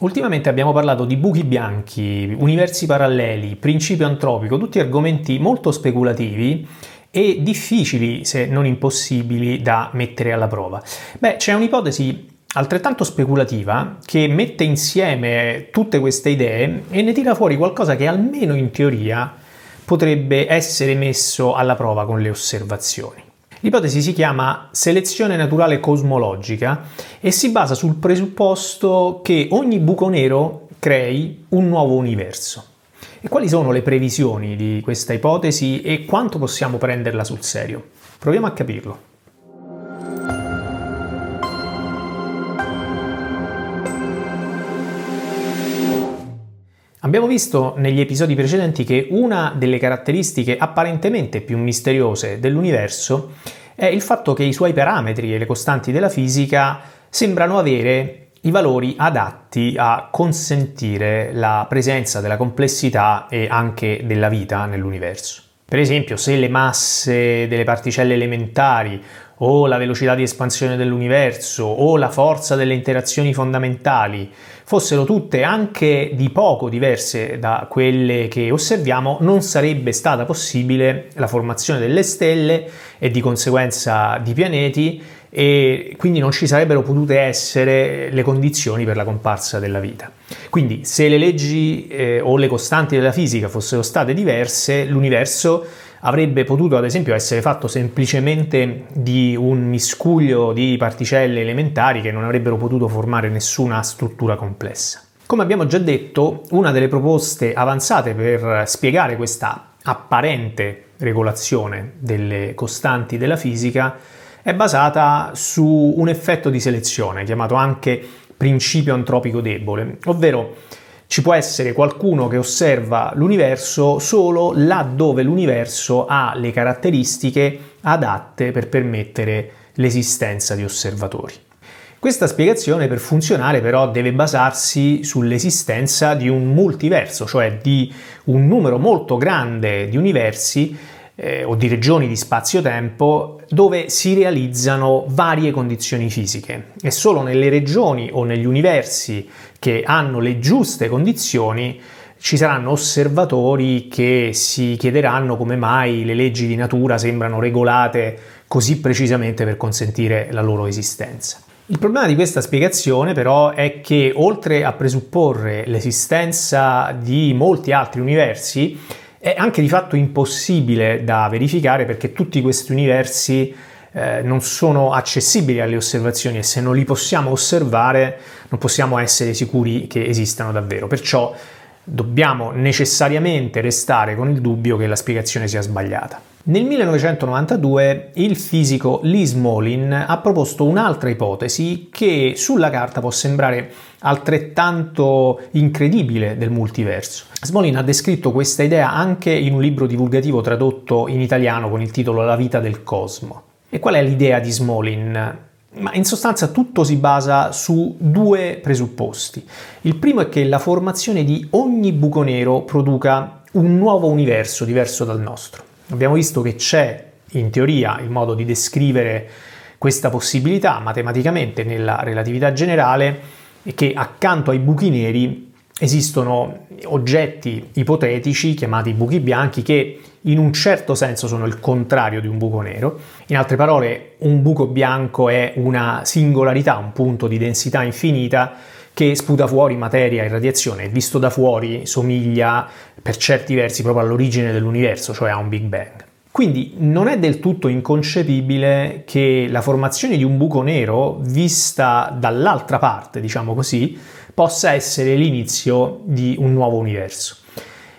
Ultimamente abbiamo parlato di buchi bianchi, universi paralleli, principio antropico, tutti argomenti molto speculativi e difficili, se non impossibili, da mettere alla prova. Beh, c'è un'ipotesi altrettanto speculativa che mette insieme tutte queste idee e ne tira fuori qualcosa che almeno in teoria potrebbe essere messo alla prova con le osservazioni. L'ipotesi si chiama selezione naturale cosmologica e si basa sul presupposto che ogni buco nero crei un nuovo universo. E quali sono le previsioni di questa ipotesi e quanto possiamo prenderla sul serio? Proviamo a capirlo. Abbiamo visto negli episodi precedenti che una delle caratteristiche apparentemente più misteriose dell'universo è il fatto che i suoi parametri e le costanti della fisica sembrano avere i valori adatti a consentire la presenza della complessità e anche della vita nell'universo. Per esempio, se le masse delle particelle elementari o la velocità di espansione dell'universo o la forza delle interazioni fondamentali fossero tutte anche di poco diverse da quelle che osserviamo, non sarebbe stata possibile la formazione delle stelle e di conseguenza di pianeti e quindi non ci sarebbero potute essere le condizioni per la comparsa della vita. Quindi se le leggi eh, o le costanti della fisica fossero state diverse, l'universo avrebbe potuto ad esempio essere fatto semplicemente di un miscuglio di particelle elementari che non avrebbero potuto formare nessuna struttura complessa. Come abbiamo già detto, una delle proposte avanzate per spiegare questa apparente regolazione delle costanti della fisica è basata su un effetto di selezione chiamato anche principio antropico debole, ovvero ci può essere qualcuno che osserva l'universo solo laddove l'universo ha le caratteristiche adatte per permettere l'esistenza di osservatori. Questa spiegazione per funzionare però deve basarsi sull'esistenza di un multiverso, cioè di un numero molto grande di universi eh, o di regioni di spazio-tempo dove si realizzano varie condizioni fisiche e solo nelle regioni o negli universi che hanno le giuste condizioni ci saranno osservatori che si chiederanno come mai le leggi di natura sembrano regolate così precisamente per consentire la loro esistenza. Il problema di questa spiegazione però è che oltre a presupporre l'esistenza di molti altri universi, è anche di fatto impossibile da verificare perché tutti questi universi eh, non sono accessibili alle osservazioni e se non li possiamo osservare non possiamo essere sicuri che esistano davvero. Perciò dobbiamo necessariamente restare con il dubbio che la spiegazione sia sbagliata. Nel 1992 il fisico Lee Smolin ha proposto un'altra ipotesi che sulla carta può sembrare altrettanto incredibile del multiverso. Smolin ha descritto questa idea anche in un libro divulgativo tradotto in italiano con il titolo La vita del cosmo. E qual è l'idea di Smolin? Ma in sostanza tutto si basa su due presupposti. Il primo è che la formazione di ogni buco nero produca un nuovo universo diverso dal nostro. Abbiamo visto che c'è in teoria il modo di descrivere questa possibilità matematicamente nella relatività generale e che accanto ai buchi neri esistono oggetti ipotetici chiamati buchi bianchi che in un certo senso sono il contrario di un buco nero. In altre parole, un buco bianco è una singolarità, un punto di densità infinita che sputa fuori materia e radiazione e visto da fuori somiglia per certi versi proprio all'origine dell'universo, cioè a un Big Bang. Quindi non è del tutto inconcepibile che la formazione di un buco nero, vista dall'altra parte, diciamo così, possa essere l'inizio di un nuovo universo.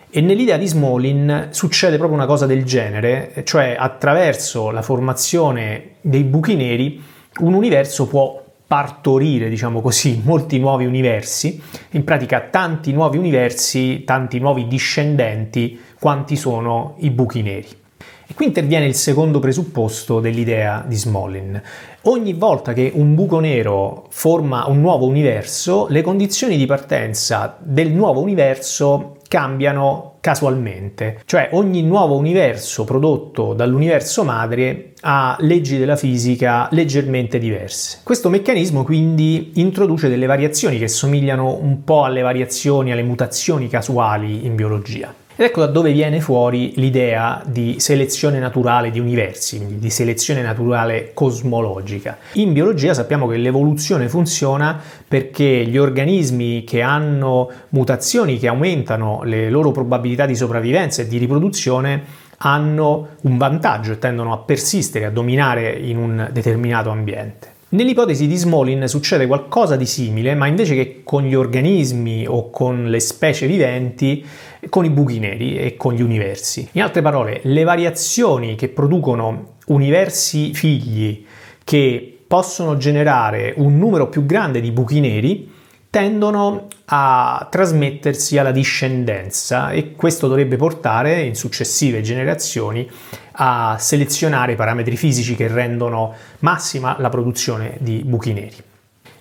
E nell'idea di Smolin succede proprio una cosa del genere, cioè attraverso la formazione dei buchi neri un universo può partorire, diciamo così, molti nuovi universi, in pratica tanti nuovi universi, tanti nuovi discendenti, quanti sono i buchi neri. E qui interviene il secondo presupposto dell'idea di Smolin. Ogni volta che un buco nero forma un nuovo universo, le condizioni di partenza del nuovo universo cambiano casualmente, cioè ogni nuovo universo prodotto dall'universo madre ha leggi della fisica leggermente diverse. Questo meccanismo quindi introduce delle variazioni che somigliano un po' alle variazioni, alle mutazioni casuali in biologia. Ed ecco da dove viene fuori l'idea di selezione naturale di universi, di selezione naturale cosmologica. In biologia sappiamo che l'evoluzione funziona perché gli organismi che hanno mutazioni che aumentano le loro probabilità di sopravvivenza e di riproduzione hanno un vantaggio e tendono a persistere, a dominare in un determinato ambiente. Nell'ipotesi di Smolin succede qualcosa di simile, ma invece che con gli organismi o con le specie viventi, con i buchi neri e con gli universi. In altre parole, le variazioni che producono universi figli che possono generare un numero più grande di buchi neri tendono a trasmettersi alla discendenza e questo dovrebbe portare in successive generazioni a selezionare parametri fisici che rendono massima la produzione di buchi neri.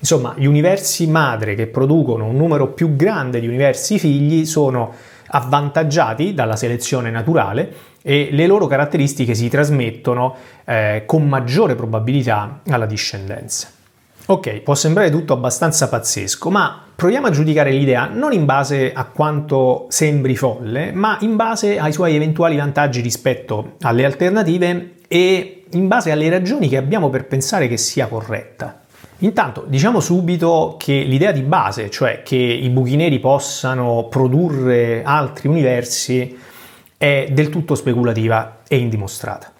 Insomma, gli universi madre che producono un numero più grande di universi figli sono avvantaggiati dalla selezione naturale e le loro caratteristiche si trasmettono eh, con maggiore probabilità alla discendenza. Ok, può sembrare tutto abbastanza pazzesco, ma proviamo a giudicare l'idea non in base a quanto sembri folle, ma in base ai suoi eventuali vantaggi rispetto alle alternative e in base alle ragioni che abbiamo per pensare che sia corretta. Intanto diciamo subito che l'idea di base, cioè che i buchi neri possano produrre altri universi, è del tutto speculativa e indimostrata.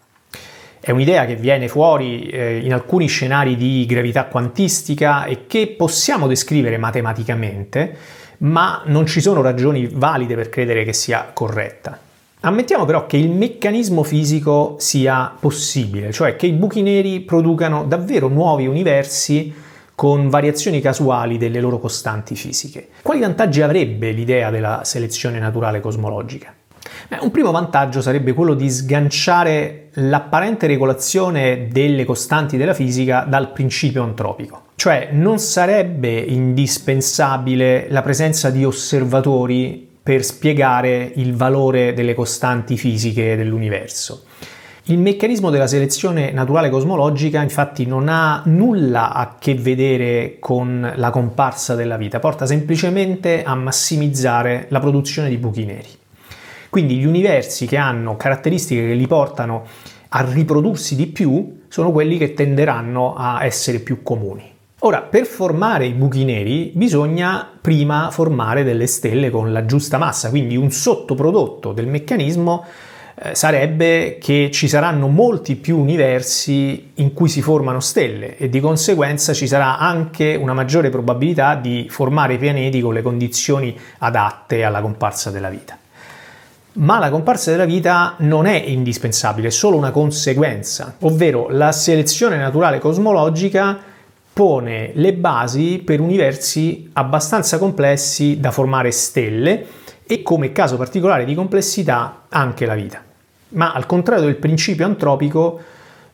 È un'idea che viene fuori eh, in alcuni scenari di gravità quantistica e che possiamo descrivere matematicamente, ma non ci sono ragioni valide per credere che sia corretta. Ammettiamo però che il meccanismo fisico sia possibile, cioè che i buchi neri producano davvero nuovi universi con variazioni casuali delle loro costanti fisiche. Quali vantaggi avrebbe l'idea della selezione naturale cosmologica? Un primo vantaggio sarebbe quello di sganciare l'apparente regolazione delle costanti della fisica dal principio antropico. Cioè non sarebbe indispensabile la presenza di osservatori per spiegare il valore delle costanti fisiche dell'universo. Il meccanismo della selezione naturale cosmologica infatti non ha nulla a che vedere con la comparsa della vita, porta semplicemente a massimizzare la produzione di buchi neri. Quindi gli universi che hanno caratteristiche che li portano a riprodursi di più sono quelli che tenderanno a essere più comuni. Ora, per formare i buchi neri bisogna prima formare delle stelle con la giusta massa, quindi un sottoprodotto del meccanismo eh, sarebbe che ci saranno molti più universi in cui si formano stelle e di conseguenza ci sarà anche una maggiore probabilità di formare pianeti con le condizioni adatte alla comparsa della vita ma la comparsa della vita non è indispensabile, è solo una conseguenza, ovvero la selezione naturale cosmologica pone le basi per universi abbastanza complessi da formare stelle e come caso particolare di complessità anche la vita. Ma al contrario del principio antropico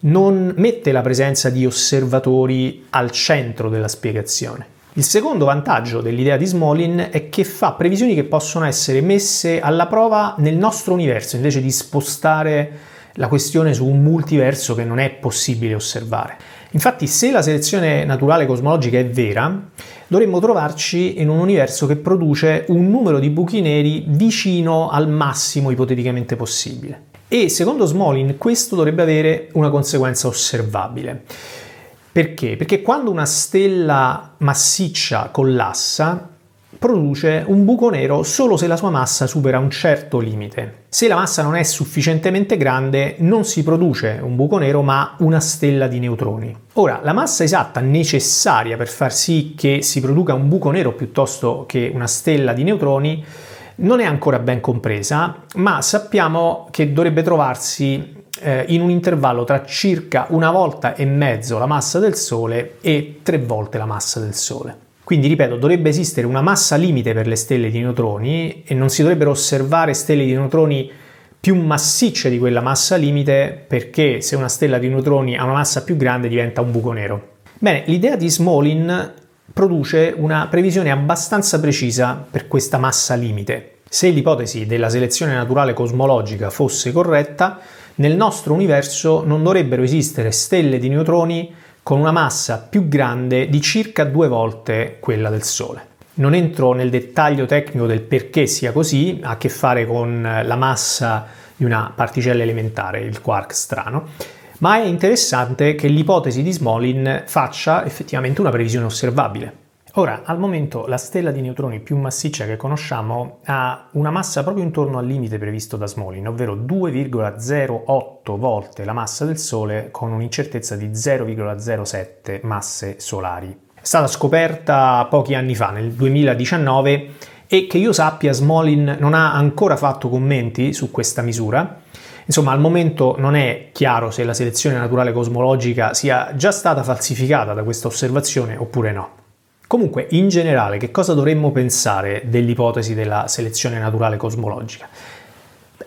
non mette la presenza di osservatori al centro della spiegazione. Il secondo vantaggio dell'idea di Smolin è che fa previsioni che possono essere messe alla prova nel nostro universo, invece di spostare la questione su un multiverso che non è possibile osservare. Infatti, se la selezione naturale cosmologica è vera, dovremmo trovarci in un universo che produce un numero di buchi neri vicino al massimo ipoteticamente possibile. E secondo Smolin questo dovrebbe avere una conseguenza osservabile. Perché? Perché quando una stella massiccia collassa, produce un buco nero solo se la sua massa supera un certo limite. Se la massa non è sufficientemente grande, non si produce un buco nero, ma una stella di neutroni. Ora, la massa esatta necessaria per far sì che si produca un buco nero piuttosto che una stella di neutroni non è ancora ben compresa, ma sappiamo che dovrebbe trovarsi eh, in un intervallo tra circa una volta e mezzo la massa del Sole e tre volte la massa del Sole. Quindi, ripeto, dovrebbe esistere una massa limite per le stelle di neutroni e non si dovrebbero osservare stelle di neutroni più massicce di quella massa limite perché se una stella di neutroni ha una massa più grande diventa un buco nero. Bene, l'idea di Smolin produce una previsione abbastanza precisa per questa massa limite. Se l'ipotesi della selezione naturale cosmologica fosse corretta, nel nostro universo non dovrebbero esistere stelle di neutroni con una massa più grande di circa due volte quella del Sole. Non entro nel dettaglio tecnico del perché sia così, ha a che fare con la massa di una particella elementare, il quark strano, ma è interessante che l'ipotesi di Smolin faccia effettivamente una previsione osservabile. Ora, al momento la stella di neutroni più massiccia che conosciamo ha una massa proprio intorno al limite previsto da Smolin, ovvero 2,08 volte la massa del Sole con un'incertezza di 0,07 masse solari. È stata scoperta pochi anni fa, nel 2019, e che io sappia Smolin non ha ancora fatto commenti su questa misura. Insomma, al momento non è chiaro se la selezione naturale cosmologica sia già stata falsificata da questa osservazione oppure no. Comunque, in generale, che cosa dovremmo pensare dell'ipotesi della selezione naturale cosmologica?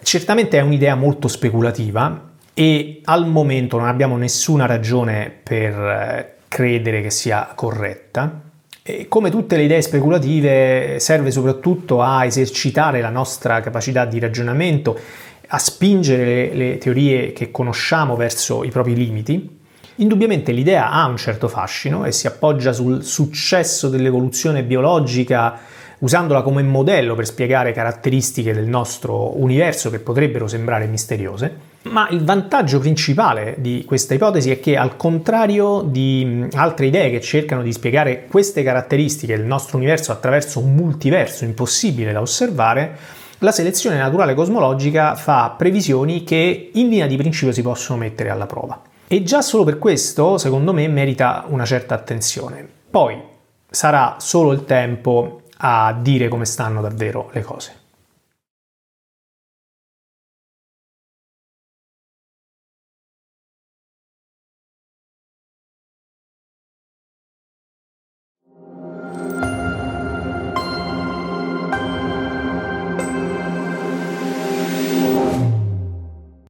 Certamente è un'idea molto speculativa e al momento non abbiamo nessuna ragione per eh, credere che sia corretta. E come tutte le idee speculative serve soprattutto a esercitare la nostra capacità di ragionamento, a spingere le, le teorie che conosciamo verso i propri limiti Indubbiamente l'idea ha un certo fascino e si appoggia sul successo dell'evoluzione biologica usandola come modello per spiegare caratteristiche del nostro universo che potrebbero sembrare misteriose, ma il vantaggio principale di questa ipotesi è che al contrario di altre idee che cercano di spiegare queste caratteristiche del nostro universo attraverso un multiverso impossibile da osservare, la selezione naturale cosmologica fa previsioni che in linea di principio si possono mettere alla prova. E già solo per questo, secondo me, merita una certa attenzione. Poi sarà solo il tempo a dire come stanno davvero le cose.